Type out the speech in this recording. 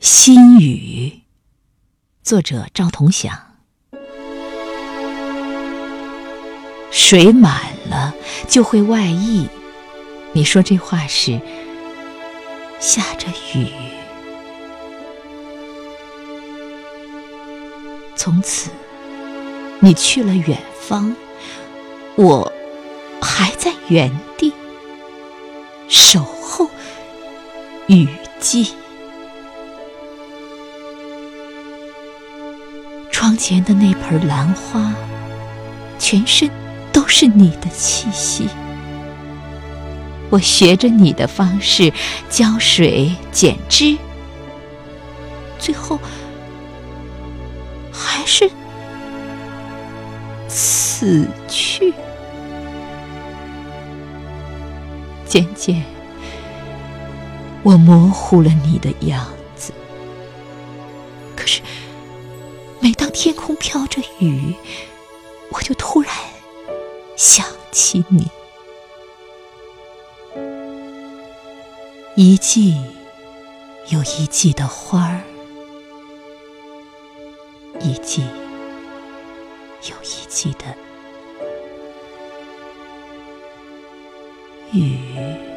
心语，作者赵同祥。水满了就会外溢，你说这话时下着雨。从此，你去了远方，我还在原地守候雨季。窗前的那盆兰花，全身都是你的气息。我学着你的方式浇水、剪枝，最后还是死去。渐渐，我模糊了你的样子。可是。每当天空飘着雨，我就突然想起你。一季有一季的花儿，一季有一季的雨。